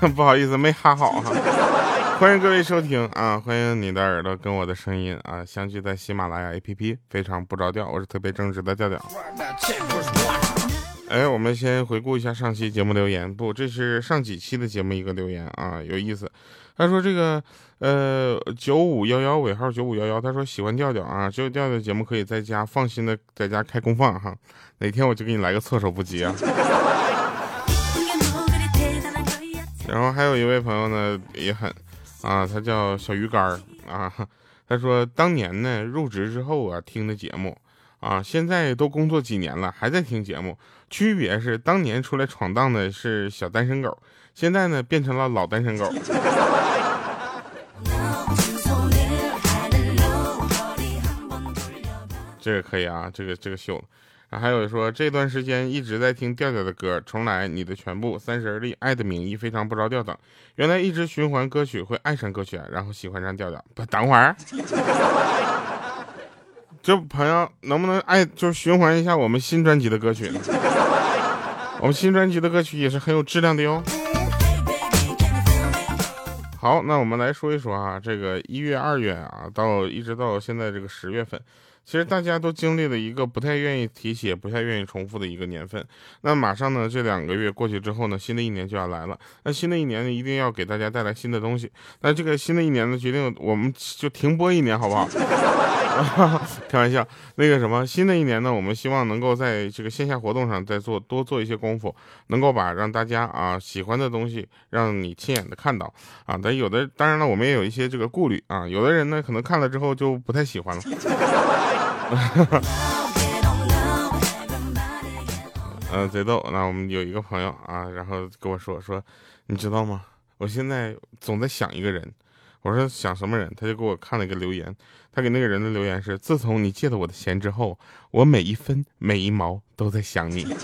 不好意思，没哈好哈。欢迎各位收听啊，欢迎你的耳朵跟我的声音啊相聚在喜马拉雅 APP，非常不着调，我是特别正直的调调。哎，我们先回顾一下上期节目留言，不，这是上几期的节目一个留言啊，有意思。他说这个呃九五幺幺尾号九五幺幺，他说喜欢调调啊，只有调调节目可以在家放心的在家开功放哈，哪天我就给你来个措手不及啊。然后还有一位朋友呢也很啊，他叫小鱼干儿啊，他说当年呢入职之后啊听的节目啊，现在都工作几年了还在听节目，区别是当年出来闯荡的是小单身狗，现在呢变成了老单身狗。这个可以啊，这个这个秀。还有说这段时间一直在听调调的歌，重来你的全部，三十而立，爱的名义，非常不着调等。原来一直循环歌曲会爱上歌曲，然后喜欢上调调。不，等会儿，这朋友能不能爱就是循环一下我们新专辑的歌曲？我们新专辑的歌曲也是很有质量的哟。好，那我们来说一说啊，这个一月、二月啊，到一直到现在这个十月份。其实大家都经历了一个不太愿意提起、不太愿意重复的一个年份。那马上呢，这两个月过去之后呢，新的一年就要来了。那新的一年呢，一定要给大家带来新的东西。那这个新的一年呢，决定我们就停播一年，好不好？开玩笑。那个什么，新的一年呢，我们希望能够在这个线下活动上再做多做一些功夫，能够把让大家啊喜欢的东西让你亲眼的看到啊。但有的，当然了，我们也有一些这个顾虑啊。有的人呢，可能看了之后就不太喜欢了。嗯，贼逗。那我们有一个朋友啊，然后跟我说说，你知道吗？我现在总在想一个人。我说想什么人？他就给我看了一个留言。他给那个人的留言是：自从你借了我的钱之后，我每一分每一毛都在想你。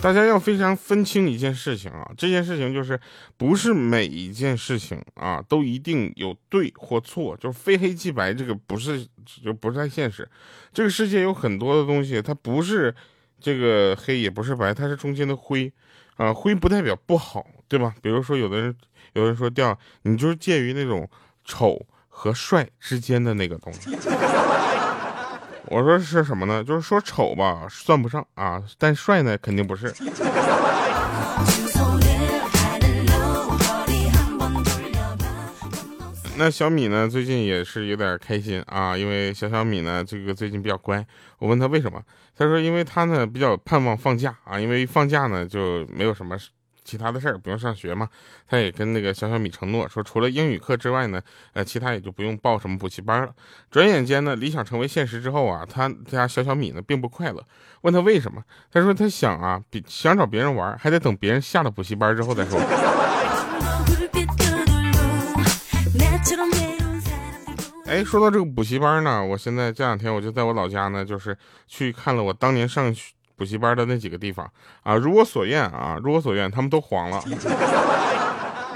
大家要非常分清一件事情啊，这件事情就是不是每一件事情啊都一定有对或错，就是非黑即白，这个不是就不太现实。这个世界有很多的东西，它不是这个黑，也不是白，它是中间的灰啊。灰不代表不好，对吧？比如说有的人有人说掉，你就是介于那种丑和帅之间的那个东西。我说是什么呢？就是说丑吧，算不上啊，但帅呢，肯定不是。那小米呢，最近也是有点开心啊，因为小小米呢，这个最近比较乖。我问他为什么，他说因为他呢比较盼望放假啊，因为放假呢就没有什么。其他的事儿不用上学嘛，他也跟那个小小米承诺说，除了英语课之外呢，呃，其他也就不用报什么补习班了。转眼间呢，理想成为现实之后啊，他家小小米呢并不快乐。问他为什么，他说他想啊，比想找别人玩，还得等别人下了补习班之后再说。哎，说到这个补习班呢，我现在这两天我就在我老家呢，就是去看了我当年上学。补习班的那几个地方啊，如我所愿啊，如我所愿，他们都黄了，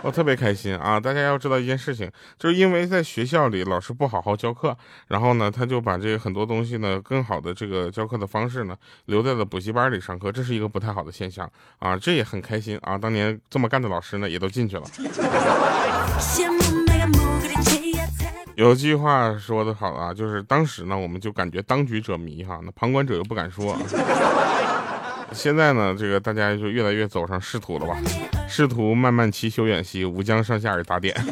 我特别开心啊！大家要知道一件事情，就是因为在学校里老师不好好教课，然后呢，他就把这个很多东西呢，更好的这个教课的方式呢，留在了补习班里上课，这是一个不太好的现象啊！这也很开心啊！当年这么干的老师呢，也都进去了。有句话说的好啊，就是当时呢，我们就感觉当局者迷哈，那旁观者又不敢说。现在呢，这个大家就越来越走上仕途了吧？仕途漫漫其修远兮，吾将上下而打点。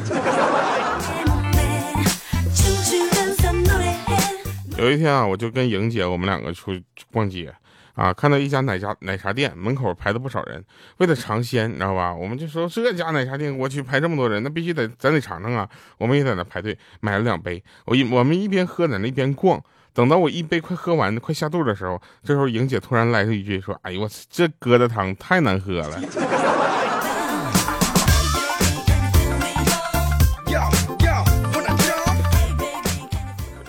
有一天啊，我就跟莹姐我们两个出去逛街。啊，看到一家奶茶奶茶店门口排了不少人，为了尝鲜，你知道吧？我们就说这家奶茶店，我去排这么多人，那必须得咱得尝尝啊！我们也在那排队买了两杯，我一我们一边喝在那一边逛，等到我一杯快喝完，快下肚的时候，这时候莹姐突然来了一句说：“哎呦我操，这疙瘩汤太难喝了。”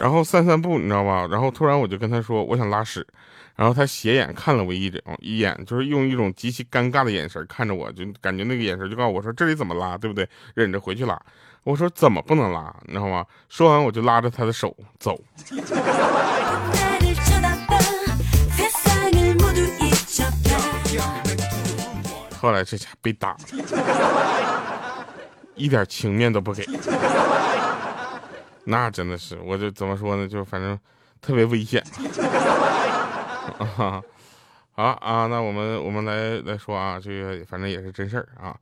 然后散散步，你知道吧？然后突然我就跟他说，我想拉屎。然后他斜眼看了我一整一眼，就是用一种极其尴尬的眼神看着我，就感觉那个眼神就告诉我说这里怎么拉，对不对？忍着回去拉。我说怎么不能拉？你知道吗？说完我就拉着他的手走。后来这家被打，一点情面都不给，那真的是，我就怎么说呢？就反正特别危险。啊，好啊，那我们我们来来说啊，这个反正也是真事儿啊。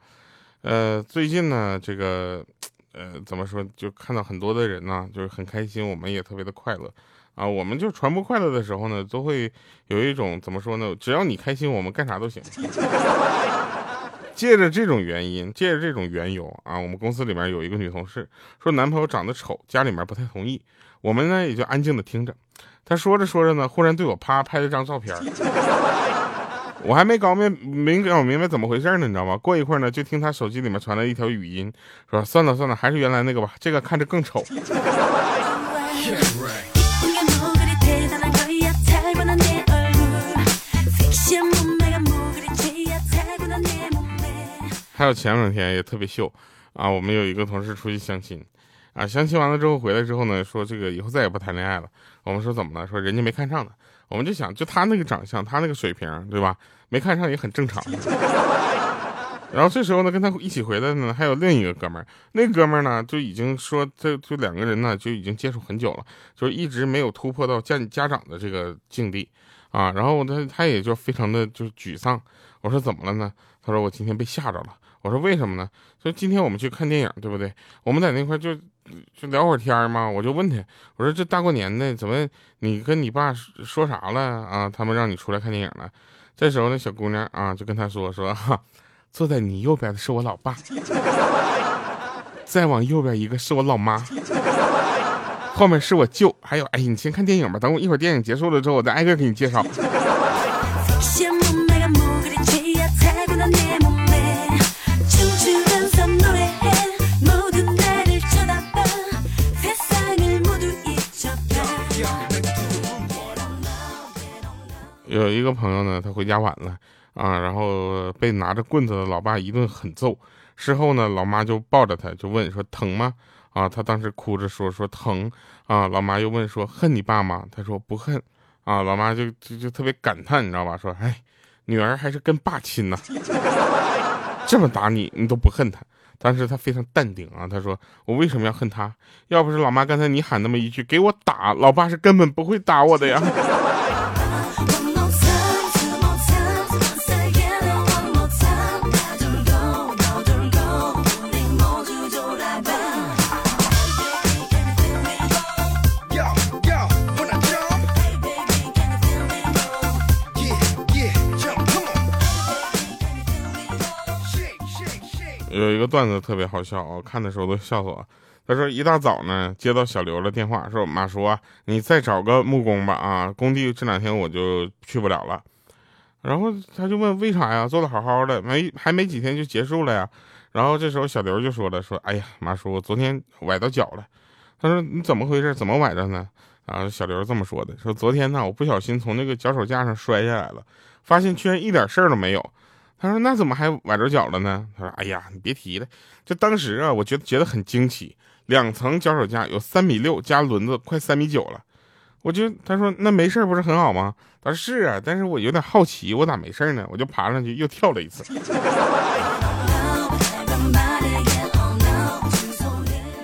呃，最近呢，这个呃怎么说，就看到很多的人呢，就是很开心，我们也特别的快乐。啊，我们就传播快乐的时候呢，都会有一种怎么说呢？只要你开心，我们干啥都行。借着这种原因，借着这种缘由啊，我们公司里面有一个女同事说男朋友长得丑，家里面不太同意。我们呢也就安静的听着。她说着说着呢，忽然对我啪拍了张照片。我还没搞明没搞明白怎么回事呢，你知道吗？过一会儿呢，就听她手机里面传来一条语音，说算了算了，还是原来那个吧，这个看着更丑。还有前两天也特别秀啊！我们有一个同事出去相亲，啊，相亲完了之后回来之后呢，说这个以后再也不谈恋爱了。我们说怎么了？说人家没看上的。我们就想，就他那个长相，他那个水平，对吧？没看上也很正常。然后这时候呢，跟他一起回来的呢，还有另一个哥们儿。那哥们儿呢，就已经说，这就两个人呢，就已经接触很久了，就是一直没有突破到见家长的这个境地啊。然后他他也就非常的就是沮丧。我说怎么了呢？他说我今天被吓着了。我说为什么呢？说今天我们去看电影，对不对？我们在那块就就聊会儿天嘛。我就问他，我说这大过年的，怎么你跟你爸说啥了啊？他们让你出来看电影了。这时候那小姑娘啊，就跟他说说哈，坐在你右边的是我老爸，再往右边一个是我老妈，后面是我舅，还有哎，你先看电影吧，等我一会儿电影结束了之后，我再挨个给你介绍。有一个朋友呢，他回家晚了啊，然后被拿着棍子的老爸一顿狠揍。事后呢，老妈就抱着他，就问说疼吗？啊，他当时哭着说说疼啊。老妈又问说恨你爸吗？他说不恨啊。老妈就就就特别感叹，你知道吧？说哎，女儿还是跟爸亲呢，这么打你，你都不恨他。当时他非常淡定啊，他说我为什么要恨他？要不是老妈刚才你喊那么一句给我打，老爸是根本不会打我的呀。个段子特别好笑，我看的时候都笑死我。他说一大早呢，接到小刘的电话，说马叔啊，你再找个木工吧啊，工地这两天我就去不了了。然后他就问为啥呀？做的好好的，没还没几天就结束了呀。然后这时候小刘就说了，说哎呀，马叔，我昨天崴到脚了。他说你怎么回事？怎么崴着呢？啊，小刘这么说的，说昨天呢，我不小心从那个脚手架上摔下来了，发现居然一点事儿都没有。他说：“那怎么还崴着脚了呢？”他说：“哎呀，你别提了，就当时啊，我觉得觉得很惊奇，两层脚手架有三米六加轮子，快三米九了。我就他说那没事不是很好吗？他说是啊，但是我有点好奇，我咋没事呢？我就爬上去又跳了一次。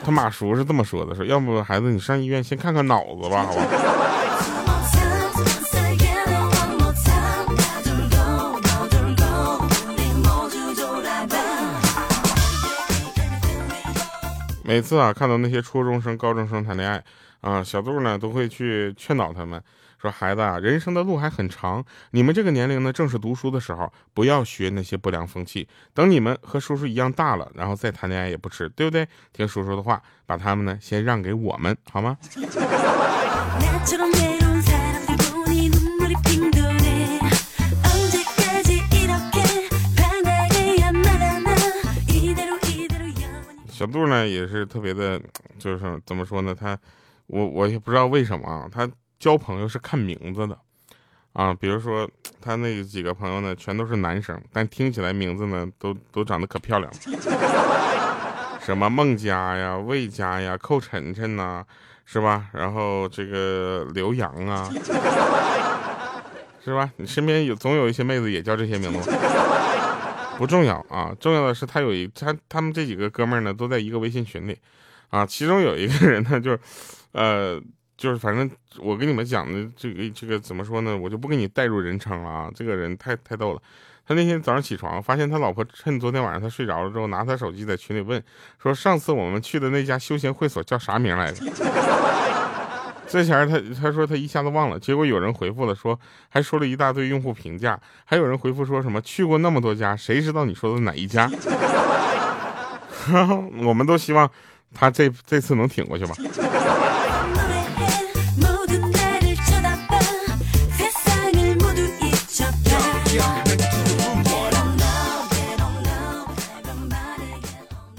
他马叔是这么说的：说要不孩子你上医院先看看脑子吧，好吧。”每次啊，看到那些初中生、高中生谈恋爱，啊，小杜呢都会去劝导他们，说：“孩子啊，人生的路还很长，你们这个年龄呢正是读书的时候，不要学那些不良风气。等你们和叔叔一样大了，然后再谈恋爱也不迟，对不对？听叔叔的话，把他们呢先让给我们，好吗？” 小杜呢也是特别的，就是怎么说呢？他，我我也不知道为什么啊。他交朋友是看名字的，啊，比如说他那几个朋友呢，全都是男生，但听起来名字呢都都长得可漂亮了，什么孟佳呀、魏佳呀、寇晨晨呐，是吧？然后这个刘洋啊，是吧？你身边有总有一些妹子也叫这些名字。不重要啊，重要的是他有一他他们这几个哥们呢都在一个微信群里，啊，其中有一个人呢就是，呃，就是反正我跟你们讲的这个这个怎么说呢，我就不给你带入人称了啊，这个人太太逗了。他那天早上起床，发现他老婆趁昨天晚上他睡着了之后，拿他手机在群里问说：“上次我们去的那家休闲会所叫啥名来着？”这前他他说他一下子忘了，结果有人回复了说，还说了一大堆用户评价，还有人回复说什么去过那么多家，谁知道你说的哪一家？我们都希望他这这次能挺过去吧。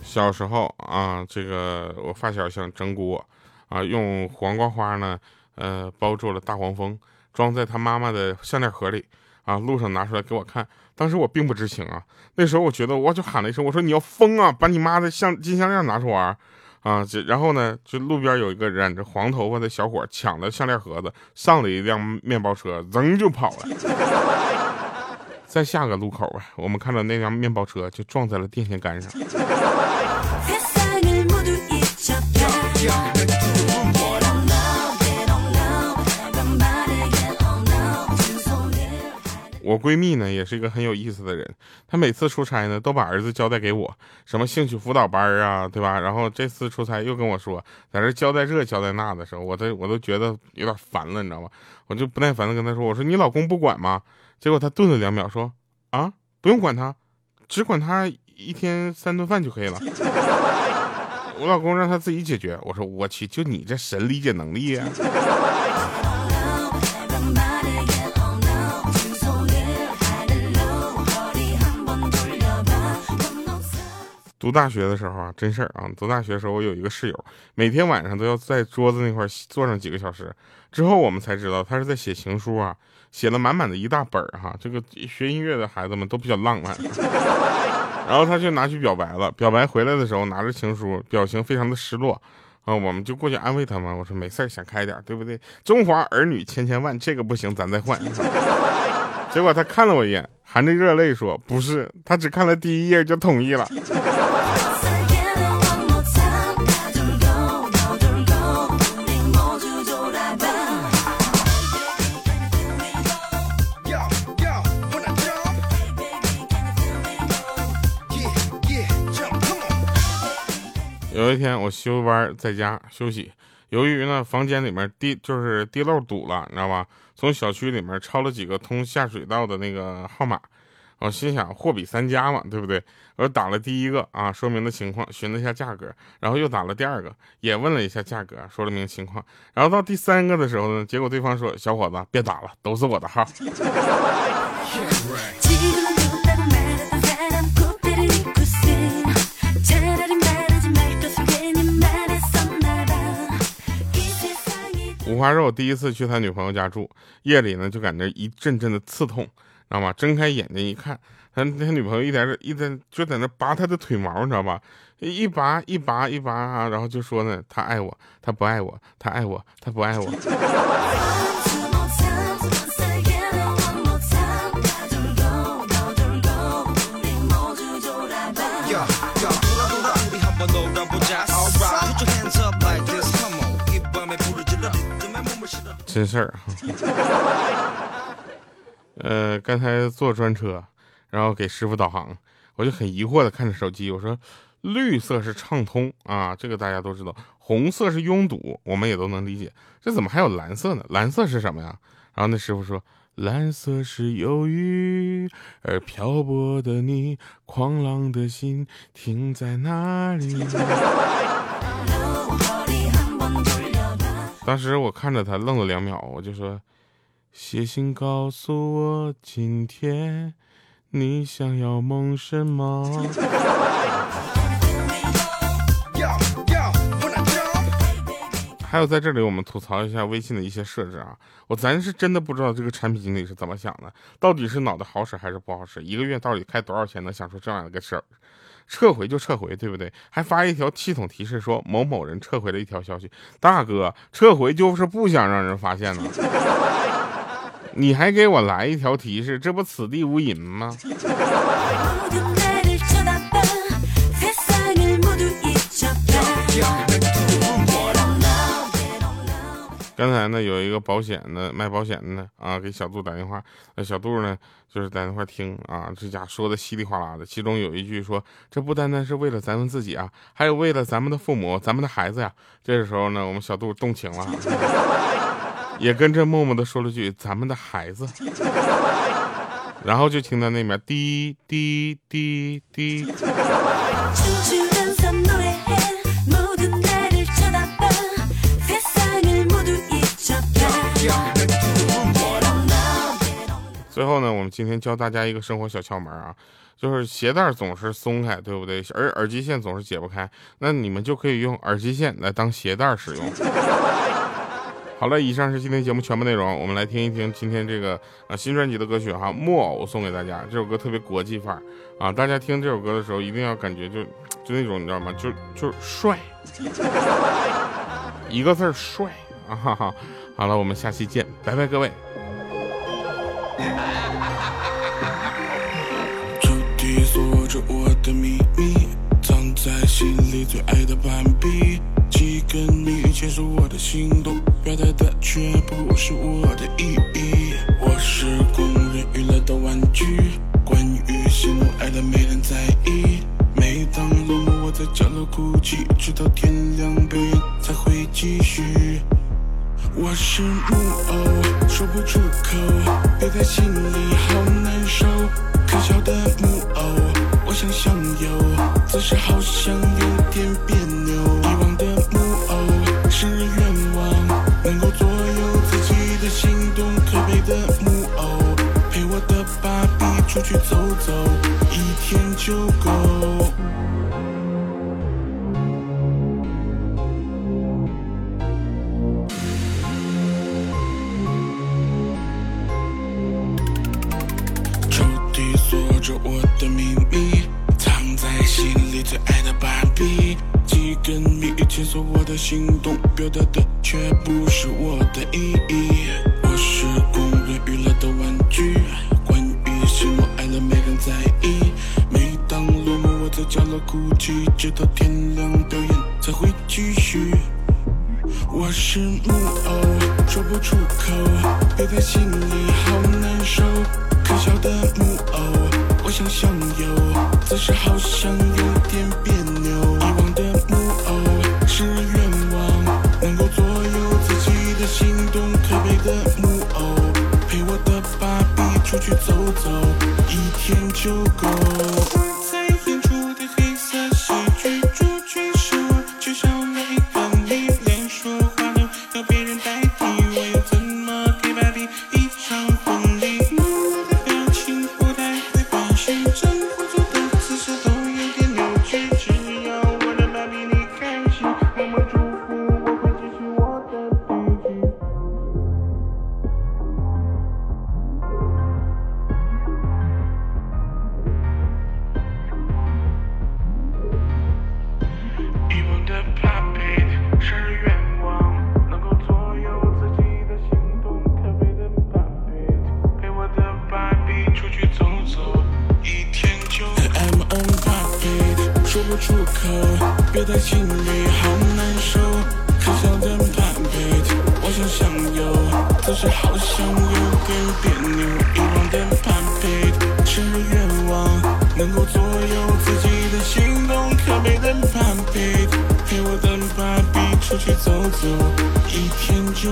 小时候啊，这个我发小想整蛊我，啊，用黄瓜花呢，呃，包住了大黄蜂，装在他妈妈的项链盒里，啊，路上拿出来给我看。当时我并不知情啊，那时候我觉得我就喊了一声，我说你要疯啊，把你妈的项金项链拿出玩，啊，这然后呢，就路边有一个染着黄头发的小伙抢了项链盒子，上了一辆面包车，扔就跑了。在下个路口啊，我们看到那辆面包车就撞在了电线杆上。我闺蜜呢也是一个很有意思的人，她每次出差呢都把儿子交代给我，什么兴趣辅导班啊，对吧？然后这次出差又跟我说，在这交代这交代那的时候，我都我都觉得有点烦了，你知道吗？我就不耐烦的跟她说，我说你老公不管吗？结果她顿了两秒，说：“啊，不用管他，只管他一天三顿饭就可以了。”我老公让他自己解决。我说：“我去，就你这神理解能力呀！” 读大学的时候啊，真事儿啊！读大学的时候，我有一个室友，每天晚上都要在桌子那块坐上几个小时。之后我们才知道，他是在写情书啊，写了满满的一大本儿哈。这个学音乐的孩子们都比较浪漫。然后他就拿去表白了，表白回来的时候拿着情书，表情非常的失落啊。我们就过去安慰他嘛，我说没事儿，想开点，对不对？中华儿女千千万，这个不行，咱再换。结果他看了我一眼，含着热泪说：“不是，他只看了第一页就同意了。”有一天我休班在家休息，由于呢房间里面地就是地漏堵了，你知道吧？从小区里面抄了几个通下水道的那个号码，我心想货比三家嘛，对不对？我打了第一个啊，说明的情况，询了一下价格，然后又打了第二个，也问了一下价格，说了明情况，然后到第三个的时候呢，结果对方说：“小伙子，别打了，都是我的号。”五花肉第一次去他女朋友家住，夜里呢就感觉一阵阵的刺痛，知道吗？睁开眼睛一看，他他女朋友一点一点就在那拔他的腿毛，你知道吧？一拔一拔一拔啊，然后就说呢，他爱我，他不爱我，他爱我，他不爱我。真事儿，呃，刚才坐专车，然后给师傅导航，我就很疑惑的看着手机，我说绿色是畅通啊，这个大家都知道，红色是拥堵，我们也都能理解，这怎么还有蓝色呢？蓝色是什么呀？然后那师傅说，蓝色是忧郁而漂泊的你，狂浪的心停在哪里？当时我看着他愣了两秒，我就说：“写信告诉我，今天你想要梦什么？” 还有在这里，我们吐槽一下微信的一些设置啊，我咱是真的不知道这个产品经理是怎么想的，到底是脑袋好使还是不好使？一个月到底开多少钱能想出这样一个事儿？撤回就撤回，对不对？还发一条系统提示说某某人撤回了一条消息。大哥，撤回就是不想让人发现呢。你还给我来一条提示，这不此地无银吗？刚才呢，有一个保险的卖保险的啊，给小杜打电话。那小杜呢，就是在那块听啊，这家说的稀里哗啦的。其中有一句说：“这不单单是为了咱们自己啊，还有为了咱们的父母、咱们的孩子呀。”这个时候呢，我们小杜动情了，也跟着默默的说了句：“咱们的孩子。”然后就听到那边滴滴滴滴。最后呢，我们今天教大家一个生活小窍门啊，就是鞋带总是松开，对不对？而耳机线总是解不开，那你们就可以用耳机线来当鞋带使用。好了，以上是今天节目全部内容，我们来听一听今天这个啊新专辑的歌曲哈，《木偶》送给大家。这首歌特别国际范儿啊，大家听这首歌的时候一定要感觉就就那种你知道吗？就就是帅，一个字儿帅啊！哈哈。好了，我们下期见，拜拜，各位。抽屉锁着我的秘密，藏在心里最爱的斑比。几根谜语牵束我的行动，表达的却不是我的意义。我是工人娱乐的玩具，关于喜怒哀乐没人在意。每当落幕，我在角落哭泣，直到天亮，表演才会继续。我是木偶，说不出口，憋在心里好难受。可笑的木偶，我想拥有，只是好想几根谜语牵索我的行动，表达的却不是我的意义。我是工人娱乐的玩具，关于喜怒哀乐没人在意。每当落幕，我在角落哭泣，直到天亮，表演才会继续。我是木偶，说不出口，憋在心里好难受。可笑的木偶。我想相由，只是好像有点别扭。心动。可悲的木偶，陪我的芭比出去走走，一天就够。出去走走一天就